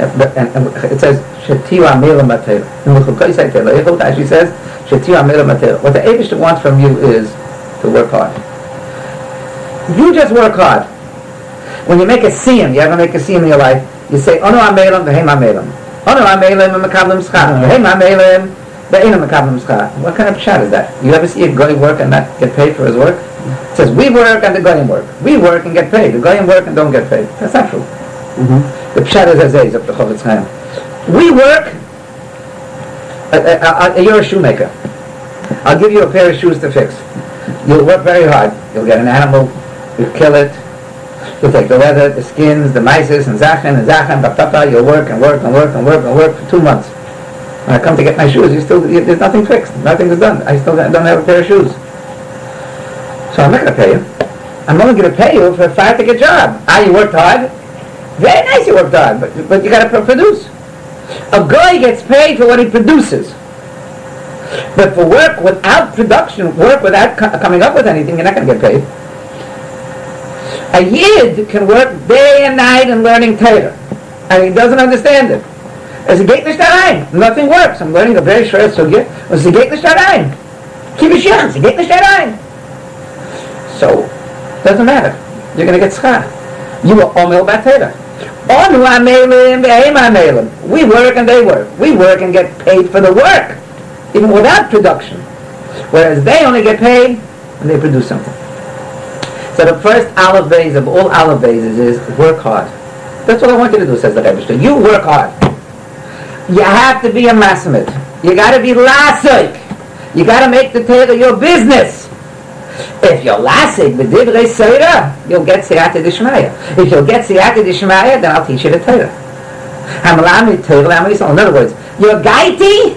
Speaker 1: And, and, and it says, Shetiu Amela the says. What the Abishter wants from you is to work hard. You just work hard. When you make a siyam, you ever make a siyam in your life, you say, Ono Amelam, Vehem Amelam. Ono Amelam, Mekablim Schach. Vehem Amelam, Ain't makabel schar. What kind of chat is that? You ever see a guy work and not get paid for his work? It says we work and the goyim work. We work and get paid. The goyim work and don't get paid. That's not true.
Speaker 2: Mm-hmm.
Speaker 1: The pshat is as up the Chofetz Chaim. We work. Uh, uh, uh, you're a shoemaker. I'll give you a pair of shoes to fix. You'll work very hard. You'll get an animal. You kill it. You'll take the leather, the skins, the mices, and zachen, and zachen, batata. You'll work and work and work and work and work for two months. When I come to get my shoes, you still there's nothing fixed. Nothing is done. I still don't have a pair of shoes. So I'm not going to pay you. I'm only going to pay you for a five get job. Ah, you worked hard. Very nice, you worked hard, but but you got to produce. A guy gets paid for what he produces. But for work without production, work without co- coming up with anything, you're not going to get paid. A yid can work day and night in learning Torah, and he doesn't understand it. Es geht nicht da rein. Nothing works. I'm learning a very short sugya. Es geht nicht da rein. Kibbutz es geht nicht rein. So, doesn't matter. You're going to get schar. You are omel batera. Onu amelim ve'em amelim. We work and they work. We work and get paid for the work, even without production. Whereas they only get paid when they produce something. So the first olive of all olive is work hard. That's what I want you to do, says the Rebbe. You work hard. You have to be a masamid. You got to be lasik. You got to make the Torah your business. If you're lasik with divrei seira, you'll get siyata dishmaya. If you'll get siyata dishmaya, then I'll teach you the Torah. Hamalami Torah, In other words, you're gaiti,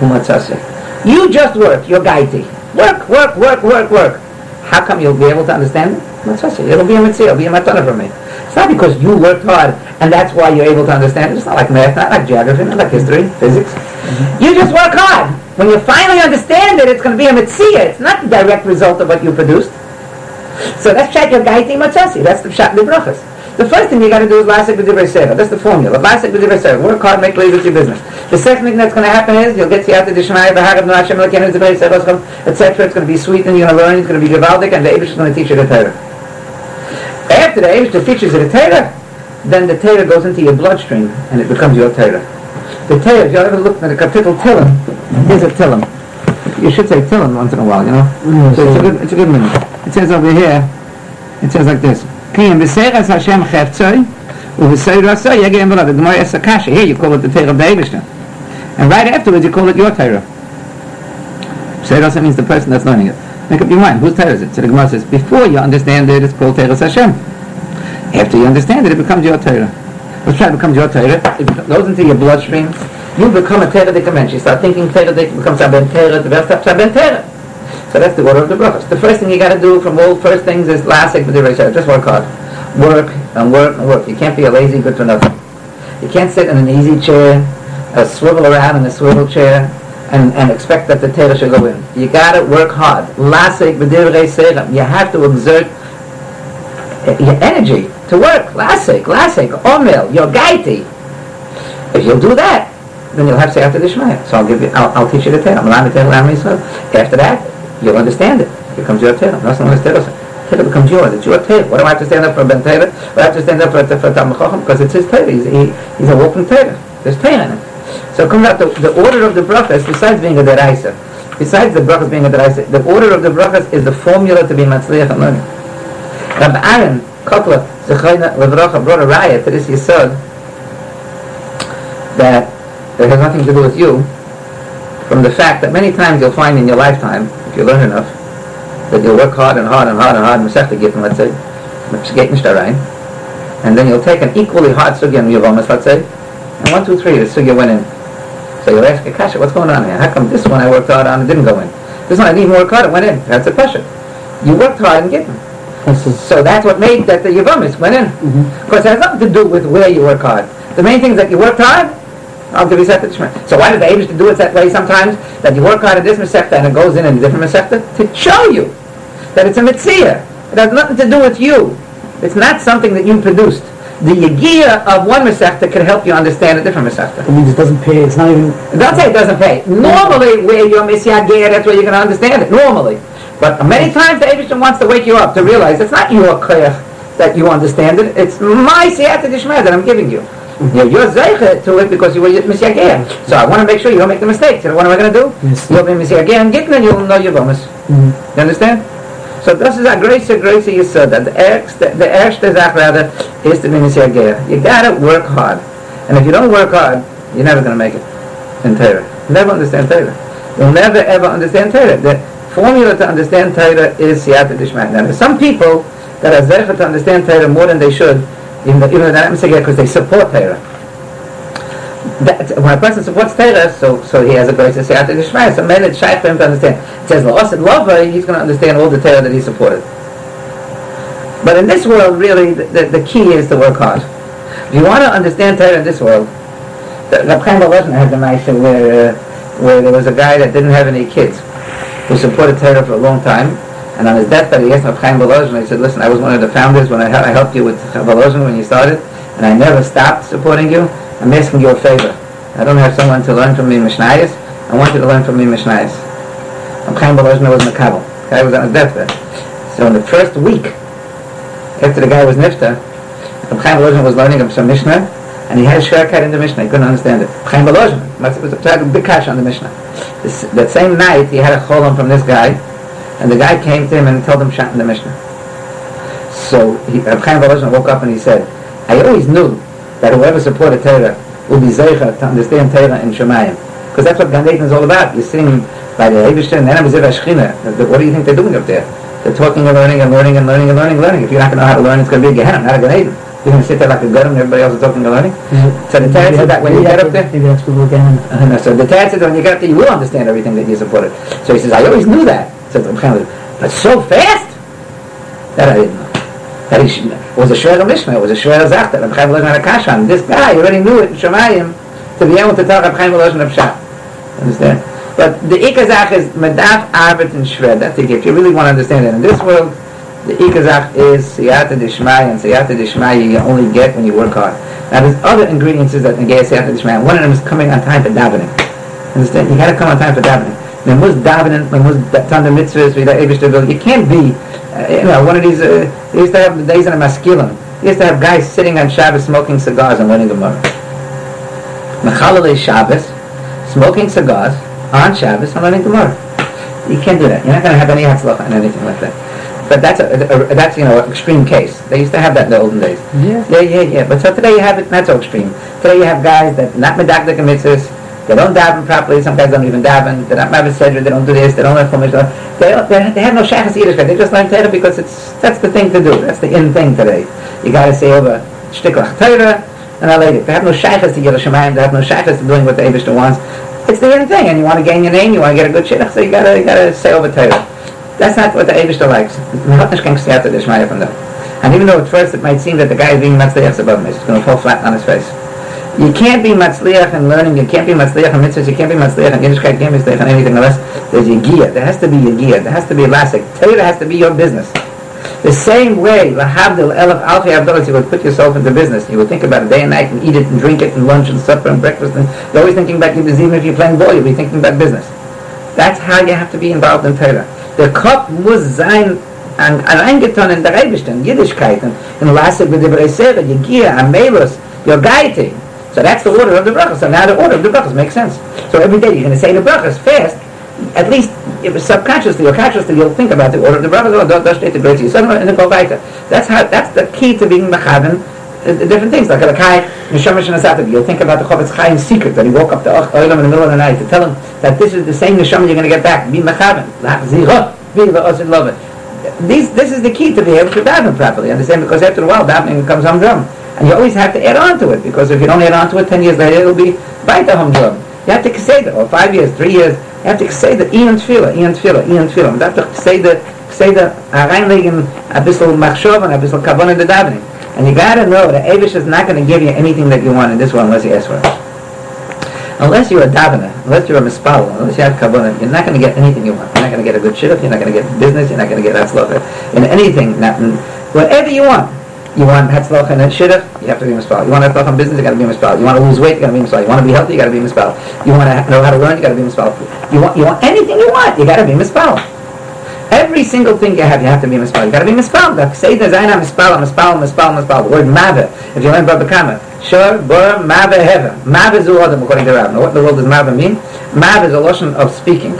Speaker 1: umatzase. You just work, you're gaiti. Work, work, work, work, work. How come you'll be able to understand it? It'll be a mitzvah, it'll be a matana for me. It's not because you worked hard and that's why you're able to understand it. It's not like math, not like geography, not like history, physics. Mm-hmm. You just work hard. When you finally understand it, it's going to be a mitzvah. It's not the direct result of what you produced. So that's pshat your gaiti matzasi. That's the pshat brachas. The first thing you got to do is lasik b'divrei seira. That's the formula. Lasik b'divrei seira. Work hard, make lazy your business. The second thing that's going to happen is you'll get to siyata d'shmaya b'hagav n'ashem l'kenu divrei seira etc. It's going to be sweet and you're going to learn. It's going to be gevaldik and the Eibush is going to teach you the Torah. After the Eibush teaches you the Torah, then the Torah goes into your bloodstream and it becomes your Torah. The Torah, if you ever looked at the capital Tillim, here's a Tillim. You should say Tillim once in a while, you know. So it's a good, it's a good minute. It says over here, it says like this. Kiyam b'seras Hashem cheftzoi, u'v'seirasoi yegem v'la. The Gemara asks a kasha. Here you call it the Torah of the Eibishter. And right afterwards you call it your Torah. Seirasa means the person that's learning it. Make up your mind. Whose Torah is it? So the Gemara says, before you understand it, it's called Torah Hashem. After you understand it, it becomes your Torah. Let's try to become your Torah. It goes into your bloodstream. You become a Torah Dikamen. You start thinking Torah Dik, becomes Saben Torah, the best Saben Torah. So that's the order of the brachas. The first thing you got to do from all first things is lasik b'divrei Just work hard. Work and work and work. You can't be a lazy good for nothing. You can't sit in an easy chair, uh, swivel around in a swivel chair, and, and expect that the Torah should go in. You got to work hard. Lasik b'divrei You have to exert eh, your energy to work. Lasik, lasik, omel, your gaiti. If you'll do that, then you'll have to after the Shemaya. So I'll give you, I'll, I'll teach you the Torah. After that, you'll understand it. It becomes your Torah. Not someone's Torah. Torah becomes yours. It's your Torah. What do I have to stand up for Ben Torah? What do I have to stand up for, for Talmud Chacham? Because it's his Torah. He's, he, he's a walking Torah. There's Torah in it. So it comes out the, order of the brachas, besides being a deraisa, besides the brachas being a deraisa, the order of the brachas is the formula to be matzliach and learning. Rabbi Aaron Kotler, Zechayna Levracha, brought a riot to this Yisod that that has nothing to do with you, from the fact that many times you'll find in your lifetime, if you learn enough, that you'll work hard and hard and hard and hard, and Masechta Gittin, let's say, and then you'll take an equally hard sugya in Yavamas, let's say, and one, two, three, the sugya went in. So you'll ask Akasha, what's going on here? How come this one I worked hard on and didn't go in? This one I didn't even work hard, it went in. That's a question. You worked hard and Gittin. So that's what made that the Yavamis went in. Mm-hmm. Because it has nothing to do with where you work hard. The main thing is that you worked hard, I'll give you Masechta. So why did the Abish to do it that way sometimes? That you work hard in this Masechta and it goes in in a different Masechta? To show you that it's a Mitzvah. It has nothing to do with you. It's not something that you produced. The Yagiyah of one Masechta can help you understand a different Masechta.
Speaker 2: It means it doesn't pay. It's not even.
Speaker 1: Don't say it doesn't pay. Normally, where you're Misyagiyah, that's where you're going to understand it. Normally. But many times the Abish wants to wake you up to realize it's not your koyach that you understand it. It's my siyata dishmah that I'm giving you. You're, you're zeicha to it because you were misyagir. So I want to make sure you don't make the mistakes. So what am I going to do?
Speaker 2: Yes.
Speaker 1: You'll be misyagir and gittin and you'll know your bonus.
Speaker 2: Mhm.
Speaker 1: You understand? So this is a great, a great yisod that the erst, the erste Sach rather is to be misyagir. You gotta work hard. And if you don't work hard, you're never going to make it in Torah. Never understand Torah. You'll never ever understand Torah. The formula to understand Torah is siyata dishmat. Now there's some people that are zeicha to understand Torah more than they should, even though, even though they're not because they support Torah. That, when a person supports Torah, so so he has a great siyata dishmat. So men it's shy for him to understand. It says la'osid lova, he's going to understand all the Torah that he supported. But in this world, really, the, the, the key is to work hard. If you want to understand Torah in this world, the Reb Chaim Volozhin had the Maisha where, uh, where there was a guy that didn't have any kids who supported Torah for a long time. And on his deathbed, he asked Reb Chaim Volozhin, he said, listen, I was one of the founders when I, I helped you with Volozhin when you started, and I never stopped supporting you. I'm asking you a favor. I don't have someone to learn from me Mishnayos. I want you to learn from me Mishnayos. Chaim Volozhin was Makabal. The guy was on his deathbed. So in the first week, after the guy was nifta, Chaim Volozhin was learning him some Mishnah, and he had a shortcut in the Mishnah. He couldn't understand it. Chaim must was a big kash on the Mishnah. This, that same night, he had a cholam from this guy, and the guy came to him and told him shot in the Mishnah. So he, Chaim Volozhin woke up and he said, I always knew that whoever supported Torah will be zeicha to understand Torah in Shemayim. Because that's what Gan Eden is all about. You're sitting by the Eibishter and then I'm. What do you think they're doing up there? They're talking and learning and learning and learning and learning and learning. If you're not going to know how to learn, it's going to be a Gehenna, not a Gan Eden. You're going to sit there like a god and everybody else is talking and learning. So the Torah said that when you get up there,
Speaker 2: Maybe that's what we're
Speaker 1: uh, no, so the Torah said when you get up there, you will understand everything that you supported. So he says, I always knew that. Chaim, but so fast that I didn't know. That should- was a Shver Mishnah, it was a Shver Zach that Reb Chaim Volozhin had a kash on. This guy already knew it in Shemayim to be able to tell Reb Chaim of Pshat. Understand? But the Ikazach is Medaf, Arbet, and Shver. That's the gift. You really want to understand it. In this world, the Ikazach is Siyata Dishmai, and Siyata Dishmai you only get when you work hard. Now there's other ingredients that negate Siyata Dishmai. One of them is coming on time for davening. Understand? You got to come on time for davening. When was davening, when was Tanda Mitzvahs, we You can't be, uh, you know, one of these, uh, they used to have days in a maskilim. They used to have guys sitting on Shabbos smoking cigars and learning Gemara. Mechalale Shabbos, smoking cigars on Shabbos and learning Gemara. You can't do that. You're not going to have any hatzlacha and anything like that. But that's a, a, a that's you know an extreme case. They used to have that in the olden days.
Speaker 2: Yeah.
Speaker 1: Yeah, yeah, yeah. But so today you have it not so extreme. Today you have guys that not medakdik and mitzvahs. They don't daven properly. Some guys don't even daven. They're not mavis. They don't do this. They don't learn chumash. They they, they have no shachas Yiddishkeit. They just learn Torah because it's that's the thing to do. That's the in thing today. You got to say over shtiklach Torah and I later. They have no shaykhs to Yiddishkeit. They have no shaykhs to doing what the Eibushter wants. It's the in thing, and you want to gain your name. You want to get a good shidduch, so you gotta you gotta say over Torah. That's not what the Eibushter likes. Not kein Ksiyata Dishmaya from them. And even though at first it might seem that the guy is being matzliach above me, it's going to fall flat on his face. You can't be matzliach in learning, you can't be matzliach in mitzvahs, you can't be matzliach in Yiddishkeit, you can't be matzliach in anything unless there's yigiyah. There has to be yigiyah. There has to be lasik. Torah has to be your business. The same way, lahavdil elef alfi avdolas, you would put yourself into business. You would think about it day and night and eat it and drink it and lunch and supper and breakfast. And you're always thinking about your business. Even if you're playing ball, you'll be thinking about business. That's how you have to be involved in Torah. Der Kopf muss sein an, an eingetan in der Rebischte, in Yiddishkeit, in, Lasik with the Bereisera, Yegia, Amelus, your guiding. So that's the order of the brachas. So now the order of the brachas makes sense. So every day you're going to say the brachas fast. At least if subconsciously or consciously, you'll think about the order of the brachas. Oh, steht the great and weiter. That's how. That's the key to being mechaven uh, different things. Like a kai, neshama shenasatav. You'll think about the Chofetz Chaim's secret that he woke up the Oilam in the middle of the night to tell him that this is the same neshama you're going to get back. Be mechaven. Zira. Be the it. These, this is the key to be able to daven properly. Understand? Because after a while, davening becomes humdrum. And you always have to add on to it, because if you don't add on to it, 10 years later, it'll be baita humdrum. You have to say that, or five years, three years, you have to say that, Ian Tfila, Ian Tfila, Ian Tfila. You have to say that, say that, uh, reinlegen a machshov and a bissel kavon in the davening. And you gotta know that Avish is not to give you anything that you want in this one unless you ask for it. Unless you're a davener, unless you're a mispal, unless you have kavanah, you're not to get anything you want. You're not to get a good shidduch, you're not to get business, you're not to get hatzlacha. In anything, not in, whatever you want. You want hatzlacha and shidduch, you have to be mispal. You want hatzlacha in business, you got to be mispal. You want to lose weight, you got to be mispal. You want to be healthy, you got to be mispal. You want to know how to learn, you got to be mispal. You want, you want anything you want, you got to be mispal. Every single thing you have, you have to be mispal. You got to be mispal. The say the zayna mispal, mispal, mispal, mispal. The word mother. If you learn Baba Kama, Sure, Bora, Mava, Heva. Mav is Adam, according to Rav. Now, what the world does Mava mean? Mav is a lotion of speaking,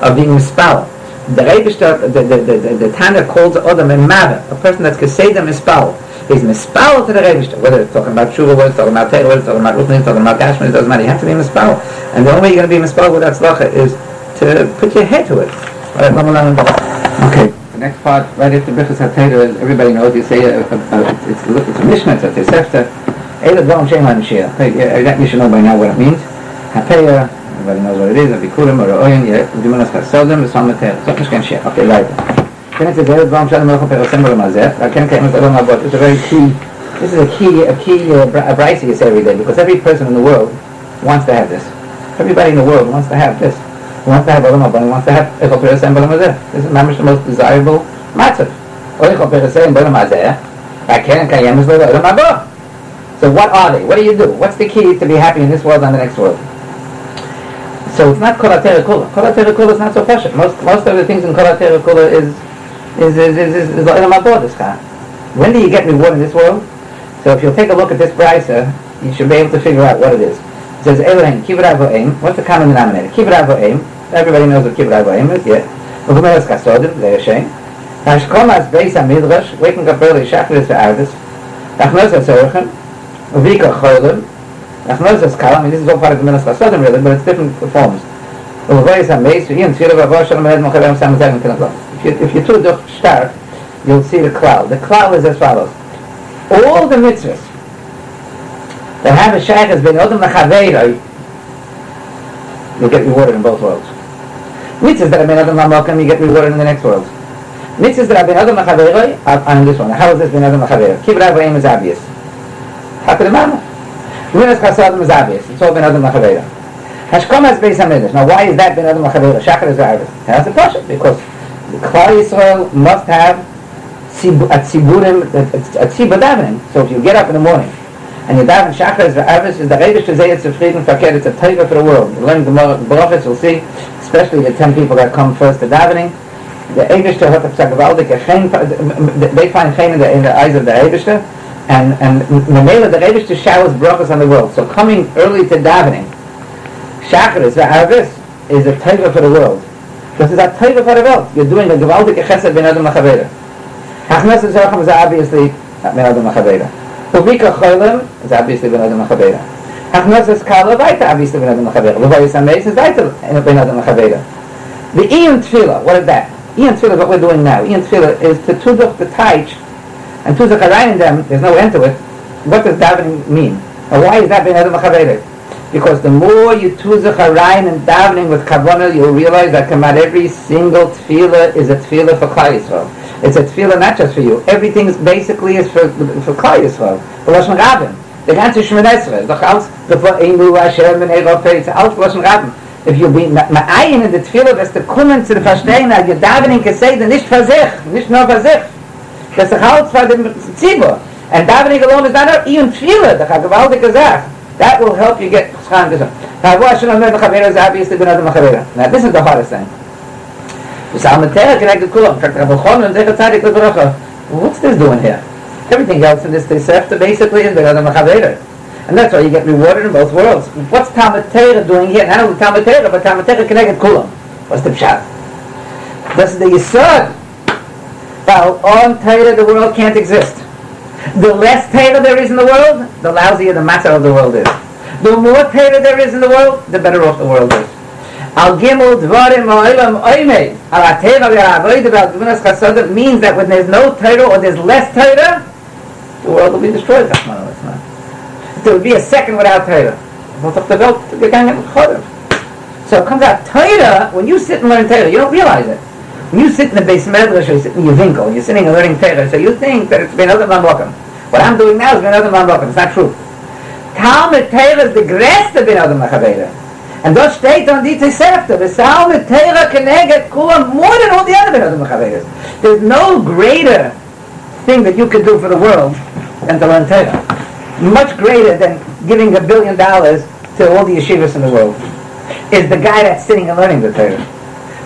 Speaker 1: of being mispal. The Rebishter, the, the, the, the, the Tana calls Adam a Mava, a person that's Keseda mispal. He's mispal to the Rebishter, whether it's talking about Shuva, whether it's talking about Teir, whether it's talking about it's talking about Gashman, it doesn't matter. You have to be mispal. And the only way you're going to be mispal with Atzlacha is to put your head to it. All right, Lama Lama. Okay. The next part, right after Bichas HaTeira, everybody knows you say, uh, uh, uh, it's, it's, it's a Mishnah, it's a Tosefta, Eila Dom Shem HaMashiach. Yeah, that you should know by now what it means. HaPeya, everybody knows what it is, Abikurim, or Oyen, Dimanas Chasodim, V'Sam HaTeira. So, Mishkan Shech. Okay, right. Then it's a Eila Dom Shem HaMashiach, Perasem Ramazeh, Raken Kemet Elam Abot. It's a very key, this is a key, a key, uh, brisa you say every day, because every person in the world wants to have this. Everybody in the world wants to have this. He wants to have Olam Haba, he wants to have Echol Perasem Olam Hazeh. This is mamish the most desirable matzav. Echol Perasem Olam Hazeh, Raken Kayem is Olam Haba. So what are they? What do you do? What's the key to be happy in this world and the next world? So it's not Kol Kula. Kol Kula is not so precious. Most, most of the things in Kol Kula is is is is is, is. When do you get reward in this world? So if you'll take a look at this brisa, you should be able to figure out what it is. It says Elohim Kibbut Avoim. What's the common denominator? Kibbut Avoim. Everybody knows what Kibbut Avoim is. Yes. Ugumeres Kasodim. Le'Yashem. Hashkomas Beis HaMidrash. Waking up early. Shacharis ve'Arvis. Achnos HaTzorchem. Uvika Cholim. Achnos HaSkala. I mean, this is all part of the Minas Kasodim really, but it's different forms. Uveis HaMeis. V'yin Tfilah V'Avosh Shalom Ed Mochavem Sam Zevin Kinakot. If you, if you do the start, you'll see the cloud. The cloud is as follows. All the mitzvahs that have a shaykh has been Odom Lachaveiroi, you get rewarded in both worlds. Mitzvahs that have been Odom Lamakam, you get rewarded in the next world. Mitzvahs that have been Odom Lachaveiroi are, in this one. How has this been Odom Lachaveiroi? Kibbut Avoim is obvious. Hakad Mama. Minas Chasadim is obvious. It's all been Odom Lachaveiroi. Hashkom has Beis HaMedrash. Now why is that been Odom Lachaveiroi? Shachar is Arvis. That's a question because the Klal Yisrael must have tzib- a tziburim, a tzibur davening. So if you get up in the morning and you daven shachar v'arvis is the rebish to say it's a frieden verkehrt, it's a taiva for the world. You learn the brachas, you'll see, especially the ten people that come first to davening. The Eibishter hat a chen, they find chen in the, in the eyes of the Eibishter, and, and Memela, the Eibishter showers brachas on the world. So coming early to davening, shachar is v'arvis is a taiva for the world. This is a taiva for the world. You're doing a gavaldik chesed ben adam machavera. Hachnas Zerachim is obviously Ben Adam Machaveda. Uvika Cholim is obviously Ben Adam Machaveda. Hachnas Kala Vaita obviously Ben Adam Machaveda. Levayis HaMeis is Vaita Ben Adam Machaveda. The Ian Tefillah, what is that? Ian Tefillah is what we're doing now. Ian Tefillah is to Tuduch the Taich and Tuduch Arayin in them, there's no end to it. What does davening mean? And why is that Ben Adam Machaveda? Because the more you tuzach harayin and davening with kavanah, you'll realize that come out every single tefillah is a tefillah for Klal Yisrael. It's a tefillah not just for you. Everything is basically is for for Klal Yisrael. For Lashon Rabin. The ganze Shemoneh Esrei. Doch alles, bevor Einu Hashem and Eirofei, it's alles for Rabin. If you be ma'ayin in the tefillah, that's the kommen zu the verstehen, that you're davening keseda, nicht für sich, nicht nur für sich. Das ist halt für den Tzibur. And davening alone is not even tefillah, the gewaltige Sache. That will help you get Chacham Geshem. Now, what should I the Chavera is obviously Ben Adam Chavera. Now, this is the hardest thing. Usalmatera connected Kulam. In fact, Rabbi Chon and Zecha Tzadik Lebarocha. What's this doing here? Everything else in this Tesefta basically is Ben Adam Chavera. And that's why you get rewarded in both worlds. What's Talmud Torah doing here? Not only Talmud Torah, but Talmud Torah connected Kulam. What's the pshat? This is the Yisod. Well, on Torah the world can't exist. The less Torah there is in the world, the lousier the matter of the world is. The more Torah there is in the world, the better off the world is. Al gimel dvarim ha'olam oimei al ateva v'ha'avoid about gvunas chasodim means that when there's no Torah or there's less Torah, the world will be destroyed. There would be a second without Torah. So it comes out Torah, when you sit and learn Torah, you don't realize it. You sit in the base medrash or you sit in your winkel, and you're sitting and learning Torah, so you think that it's been other man What I'm doing now is been other man It's not true. Talmud Torah is the größte bin Adam Machaveda. And dort steht on die Tosefta, the Talmud Torah connected Kulam more than all the other bin Adam Machavedas. There's no greater thing that you can do for the world than to learn Torah. Much greater than giving a billion dollars to all the yeshivas in the world is the guy that's sitting and learning the Torah.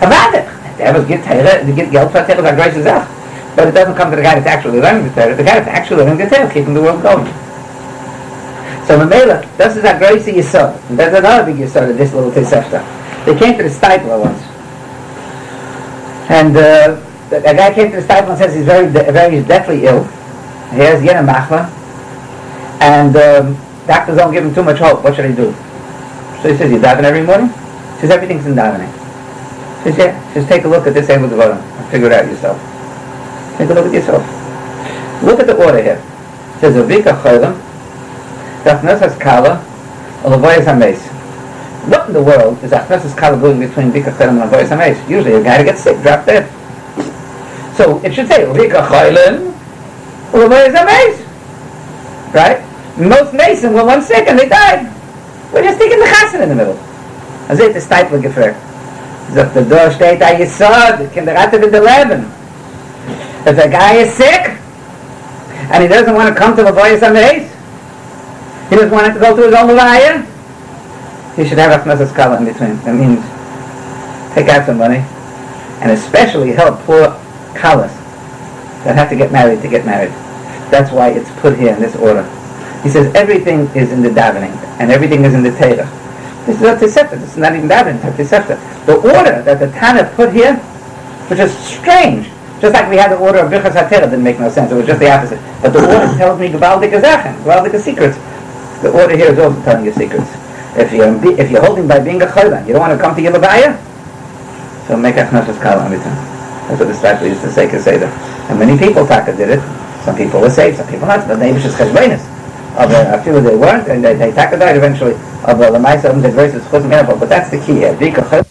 Speaker 1: Avadach. Der was get Torah, the get Geld for Torah, grace is up. But it doesn't come to the guy that's actually learning the Torah. The guy that's actually learning the Torah is keeping the world going. So Mamela, this is a great Yisod. And there's another big Yisod this little Tosefta. They came to the Steipler once. And uh, the, the guy came to the Steipler and says he's very, de- very deathly ill. He has Yena Machla. And um, doctors don't give him too much hope. What should he do? So he says, you daven every morning? He says, everything's in davening. Says. Just take a look at this Able Devarim and figure it out yourself. Take a look at yourself. Look at the order here. It says, Avika Cholim, Dafnesas Kala, Olavoyas HaMes. What in the world is Dafnesas Kala doing between Vika Cholim and Olavoyas HaMes? Usually a guy gets sick, drop dead. So it should say, Vika Cholim, Olavoyas HaMes. Right? Most Mason were one sick and they died. We're just taking the chassan in the middle. As is tijd voor gefragt. Zegt de door steht a yisod, the kinderratte with the leben. If a guy is sick, and he doesn't want to come to the voice on the race, he doesn't want to go to his own lawyer, he should have a knesset skala in between. That means take out some money, and especially help poor kalas that have to get married to get married. That's why it's put here in this order. He says everything is in the davening, and everything is in the Torah. This is a Tosefta. This is not even davening, it's a Tosefta. The order that the Tana put here, which is strange, just like we had the order of Birchas HaTorah, didn't make no sense. It was just the opposite. But the order tells me Gavaldik Azachem, Gavaldik secrets. The order here is also telling you secrets. If you're, if you're holding by being a chaylan, you don't want to come to Yilabaya, so make a chnefes kala every time. That's what the Stratford used to say, Kaseda. And many people, Taka, did it. Some people were saved, some people not. But the they was just cheshbainis. a, I feel they weren't, and they, they tackled died eventually. Aber the mice, Maisa, the verses, but that's the key here.